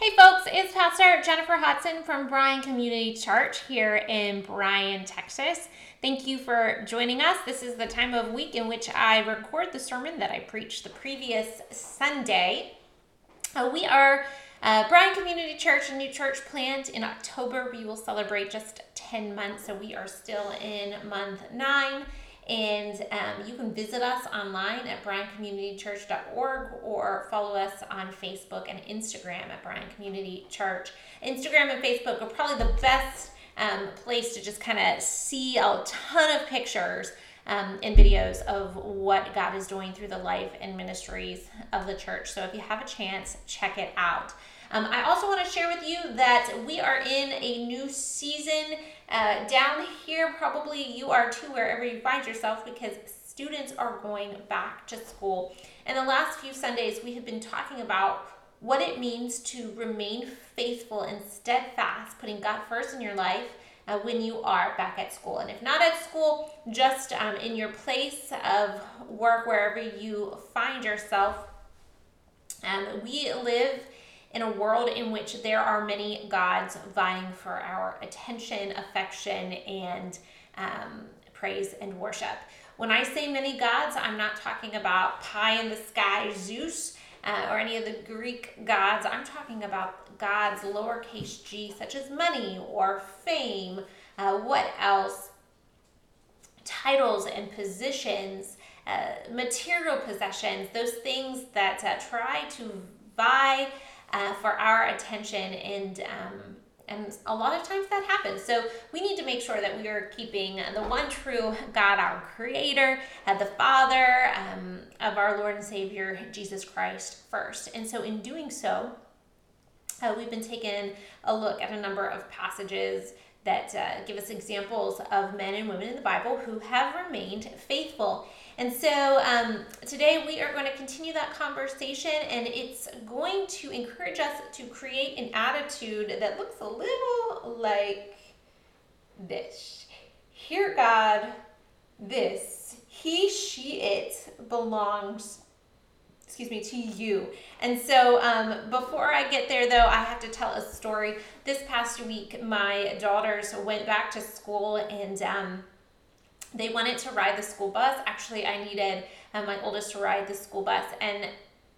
Hey folks, it's Pastor Jennifer Hudson from Bryan Community Church here in Bryan, Texas. Thank you for joining us. This is the time of week in which I record the sermon that I preached the previous Sunday. Uh, we are uh, Bryan Community Church, a new church plant. In October, we will celebrate just 10 months, so we are still in month nine. And um, you can visit us online at bryancommunitychurch.org or follow us on Facebook and Instagram at Bryan Community Church. Instagram and Facebook are probably the best um, place to just kind of see a ton of pictures um, and videos of what God is doing through the life and ministries of the church. So if you have a chance, check it out. Um, I also want to share with you that we are in a new season. Uh, down here, probably you are too, wherever you find yourself, because students are going back to school. And the last few Sundays, we have been talking about what it means to remain faithful and steadfast, putting God first in your life. Uh, when you are back at school. And if not at school, just um, in your place of work, wherever you find yourself. Um, we live in a world in which there are many gods vying for our attention, affection, and um, praise and worship. When I say many gods, I'm not talking about pie in the sky Zeus uh, or any of the Greek gods. I'm talking about gods lowercase g, such as money or fame. Uh, what else? Titles and positions, uh, material possessions, those things that uh, try to vie uh, for our attention and um, and a lot of times that happens. So we need to make sure that we are keeping the one true God, our Creator, uh, the Father um, of our Lord and Savior Jesus Christ first. And so in doing so, uh, we've been taking a look at a number of passages that uh, give us examples of men and women in the Bible who have remained faithful. And so um, today we are going to continue that conversation, and it's going to encourage us to create an attitude that looks a little like this. Here God, this, he, she, it belongs excuse me, to you. And so um, before I get there, though, I have to tell a story. This past week, my daughters went back to school and um, they wanted to ride the school bus. Actually, I needed uh, my oldest to ride the school bus. And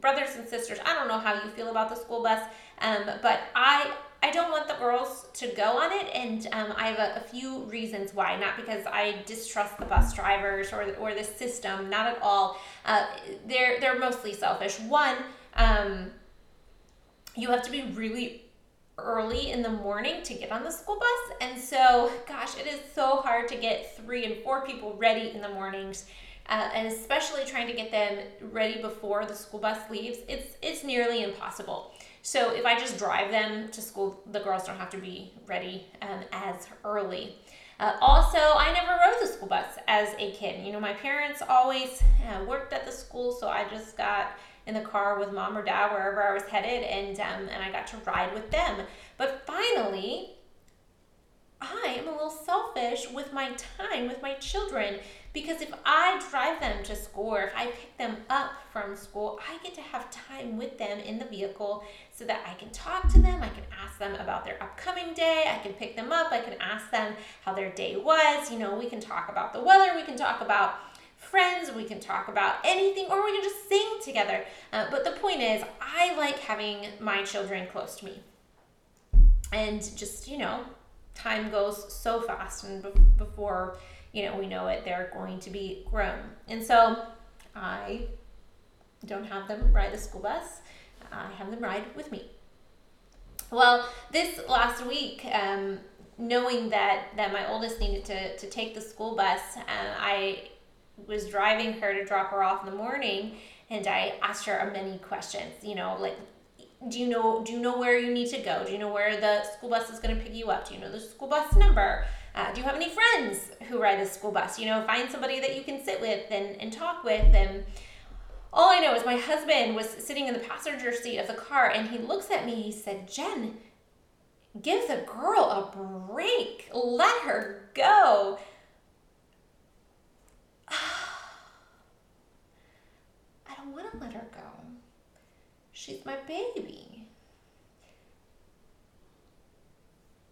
brothers and sisters, I don't know how you feel about the school bus, um, but I I don't want the girls to go on it, and um, I have a, a, few reasons why. Not because I distrust the bus drivers or or the system, not at all. Uh, they're they're mostly selfish. One, um, you have to be really early in the morning to get on the school bus, and so gosh, it is so hard to get three and four people ready in the mornings. Uh, and especially trying to get them ready before the school bus leaves, it's it's nearly impossible. So if I just drive them to school, the girls don't have to be ready um, as early. Uh, also, I never rode the school bus as a kid. You know, my parents always uh, worked at the school, so I just got in the car with mom or dad wherever I was headed, and um, and I got to ride with them. But finally, I am a little selfish with my time with my children because if I drive them to school if I pick them up from school, I get to have time with them in the vehicle so that I can talk to them. I can ask them about their upcoming day. I can pick them up. I can ask them how their day was. You know, we can talk about the weather. We can talk about friends. We can talk about anything or we can just sing together. Uh, but the point is, I like having my children close to me. And just, you know, time goes so fast and be- before you know we know it they're going to be grown and so i don't have them ride the school bus i have them ride with me well this last week um, knowing that that my oldest needed to, to take the school bus uh, i was driving her to drop her off in the morning and i asked her many questions you know like do you know do you know where you need to go? Do you know where the school bus is going to pick you up? Do you know the school bus number? Uh, do you have any friends who ride the school bus? You know find somebody that you can sit with and, and talk with. And all i know is my husband was sitting in the passenger seat of the car and he looks at me he said jen give the girl a break. Let her go I don't want to let her go. She's my baby.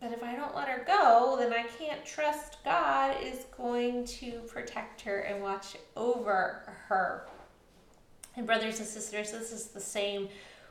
But if I don't let her go, then I can't trust God is going to protect her and watch over her. And, brothers and sisters, this is the same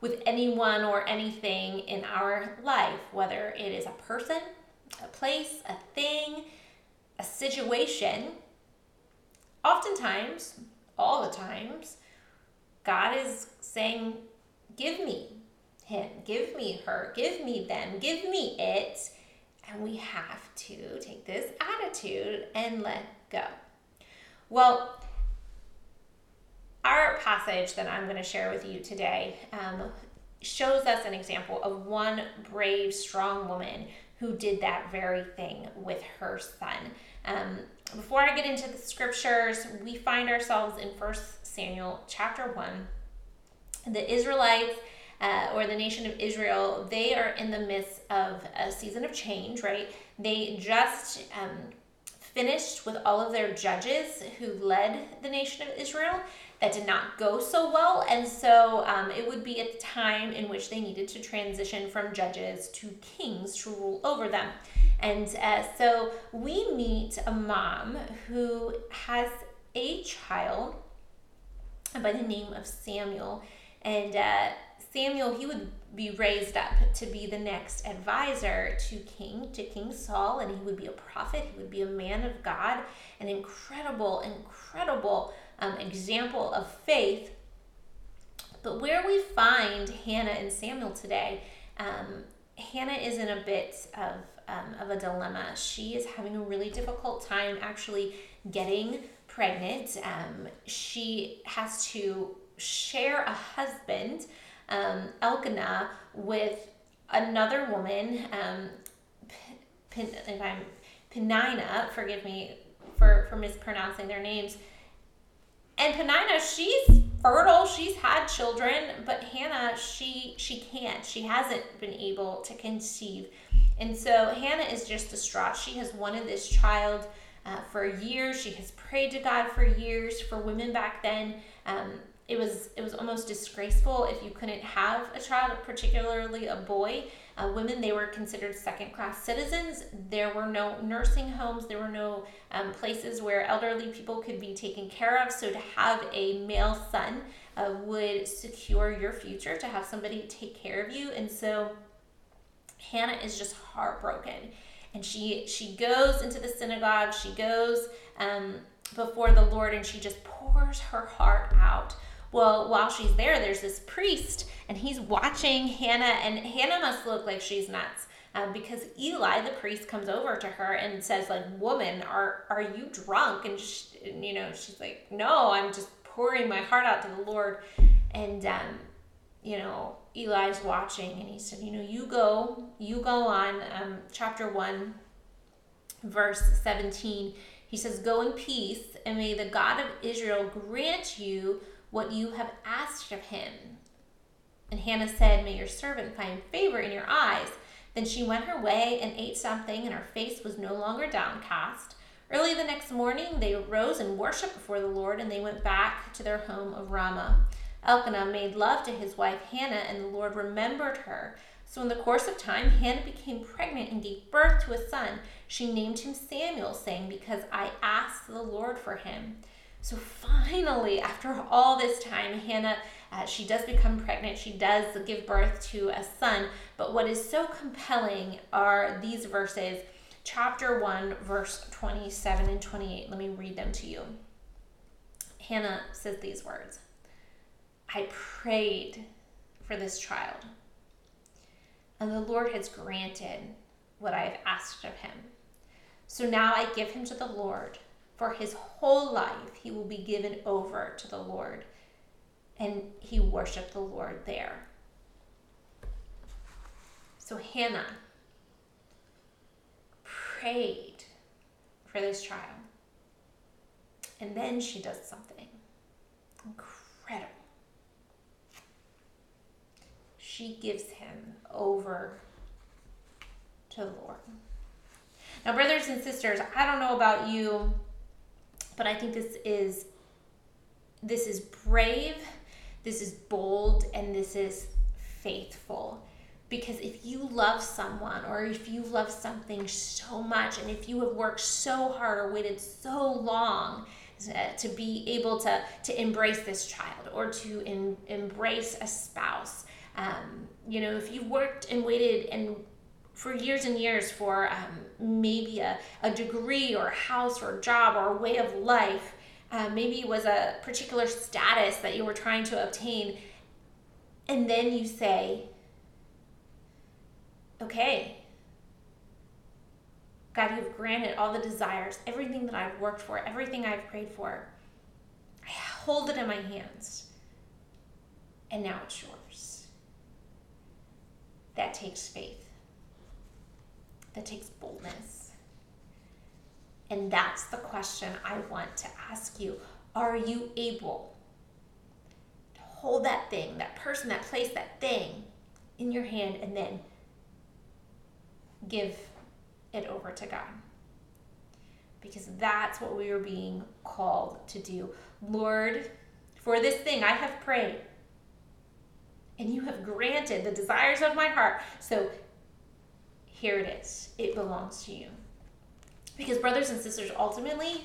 with anyone or anything in our life, whether it is a person, a place, a thing, a situation. Oftentimes, all the times, God is saying, Give me him, give me her, give me them, give me it. And we have to take this attitude and let go. Well, our passage that I'm going to share with you today um, shows us an example of one brave, strong woman who did that very thing with her son. Um, before I get into the scriptures, we find ourselves in First Samuel chapter 1. The Israelites, uh, or the nation of Israel, they are in the midst of a season of change, right? They just um, finished with all of their judges who led the nation of Israel that did not go so well. And so um, it would be a time in which they needed to transition from judges to kings to rule over them. And uh, so we meet a mom who has a child by the name of Samuel. And uh, Samuel, he would be raised up to be the next advisor to King, to King Saul, and he would be a prophet, he would be a man of God, an incredible, incredible um, example of faith. But where we find Hannah and Samuel today, um, Hannah is in a bit of, um, of a dilemma. She is having a really difficult time actually getting pregnant. Um, she has to share a husband, um, Elkanah, with another woman, um, P- if I'm Penina, forgive me for, for mispronouncing their names, and Penina, she's fertile, she's had children, but Hannah, she she can't. She hasn't been able to conceive. And so Hannah is just distraught. She has wanted this child uh, for years. She has prayed to God for years. For women back then, um, it was it was almost disgraceful if you couldn't have a child, particularly a boy. Uh, women, they were considered second class citizens. There were no nursing homes, there were no um, places where elderly people could be taken care of. So, to have a male son uh, would secure your future, to have somebody take care of you. And so, Hannah is just heartbroken. And she, she goes into the synagogue, she goes um, before the Lord, and she just pours her heart out well, while she's there, there's this priest and he's watching Hannah, and Hannah must look like she's nuts. Um, because Eli, the priest, comes over to her and says, like, woman, are are you drunk? And, she, and you know, she's like, no, I'm just pouring my heart out to the Lord. And um, you know, Eli's watching, and he said, you know, you go, you go on. Um, chapter one, verse seventeen. He says, "Go in peace, and may the God of Israel grant you what you have asked of him. And Hannah said, May your servant find favor in your eyes. Then she went her way and ate something, and her face was no longer downcast. Early the next morning, they arose and worshipped before the Lord, and they went back to their home of Ramah. Elkanah made love to his wife Hannah, and the Lord remembered her. So, in the course of time, Hannah became pregnant and gave birth to a son. She named him Samuel, saying, Because I asked the Lord for him. So finally, after all this time, Hannah, uh, she does become pregnant. She does give birth to a son. But what is so compelling are these verses, chapter 1, verse 27 and 28. Let me read them to you. Hannah says these words I prayed for this child, and the Lord has granted what I have asked of him. So now I give him to the Lord for his whole life, he will be given over to the Lord. And he worshiped the Lord there. So Hannah prayed for this child. And then she does something incredible. She gives him over to the Lord. Now, brothers and sisters, I don't know about you but I think this is this is brave, this is bold, and this is faithful. Because if you love someone or if you love something so much and if you have worked so hard or waited so long to, be able to, to embrace this child or to in, embrace a spouse, um, you know, if you've worked and waited and for years and years for um, maybe a, a degree or a house or a job or a way of life, uh, maybe it was a particular status that you were trying to obtain, and then you say, okay, God, you've granted all the desires, everything that I've worked for, everything I've prayed for. I hold it in my hands, and now it's yours. That takes faith, that takes boldness. And that's the question I want to ask you. Are you able to hold that thing, that person, that place, that thing in your hand, and then give it over to God. Because that's what we are being called to do. Lord, for this thing I have prayed, and you have granted the desires of my heart. So here it is. It belongs to you. Because, brothers and sisters, ultimately,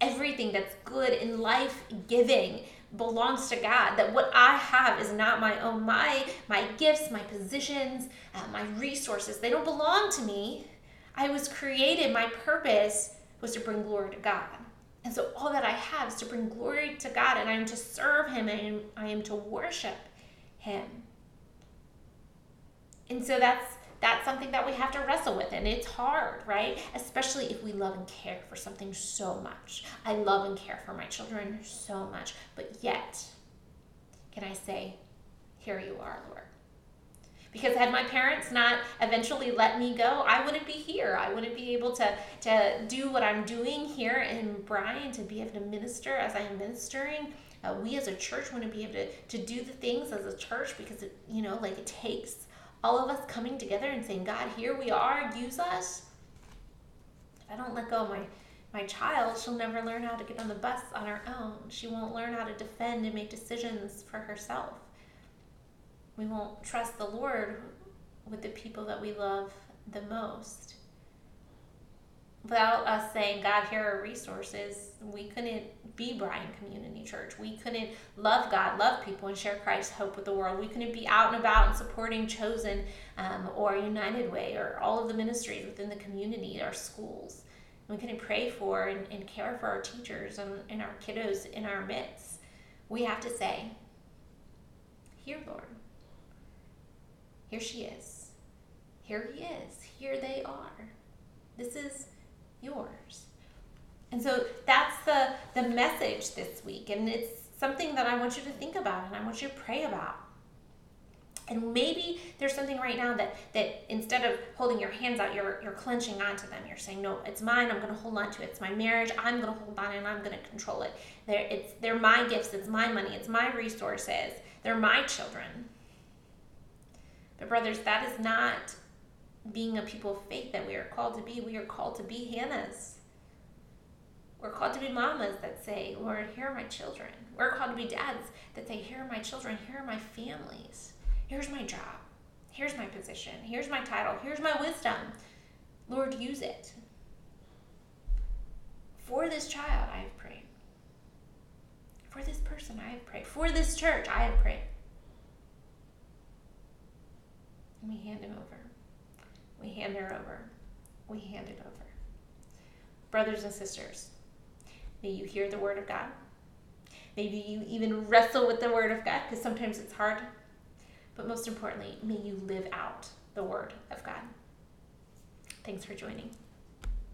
everything that's good in life giving belongs to God. That what I have is not my own. My my gifts, my positions, uh, my resources, they don't belong to me. I was created, my purpose was to bring glory to God. And so all that I have is to bring glory to God and I am to serve him and I am to worship him. And so that's that's something that we have to wrestle with and it's hard right? Especially if we love and care for something so much. I love and care for my children so much. But yet can i say here you are lord. Because had my parents not eventually let me go i wouldn't be here. I wouldn't be able to to do what i'm doing here. In bryan to be able to minister as i am ministering uh, we as a church wouldn't be able to, to do the things as a church because it you know like it takes all of us coming together and saying, God, here we are, use us. If I don't let go of my, my child, she'll never learn how to get on the bus on her own. She won't learn how to defend and make decisions for herself. We won't trust the Lord with the people that we love the most without us saying, God, here are resources, we couldn't be Bryan Community Church. We couldn't love God, love people, and share Christ's hope with the world. We couldn't be out and about and supporting Chosen um, or United Way or all of the ministries within the community, our schools. We couldn't pray for and, and care for our teachers and, and our kiddos in our midst. We have to say, Here, Lord. Here she is. Here he is. Here they are. This is yours. And so that's the the message this week and it's something that I want you to think about and I want you to pray about. And maybe there's something right now that that instead of holding your hands out, you're you're clenching onto them. You're saying, "No, it's mine. I'm going to hold on to it. It's my marriage. I'm going to hold on and I'm going to control it. They're it's they're my gifts. It's my money. It's my resources. They're my children." But brothers, that is not being a people of faith that we are called to be. We are called to be Hannahs. We're called to be mamas that say, Lord, here are my children. We're called to be dads that say, here are my children, here are my families, here's my job, here's my position, here's my title, here's my wisdom. Lord, use it. For this child, I have prayed. For this person, I have prayed. For this church, I have prayed. And we hand him over. Hand her over. We hand it over. Brothers and sisters, may you hear the word of God. Maybe you even wrestle with the word of God because sometimes it's hard. But most importantly, may you live out the word of God. Thanks for joining.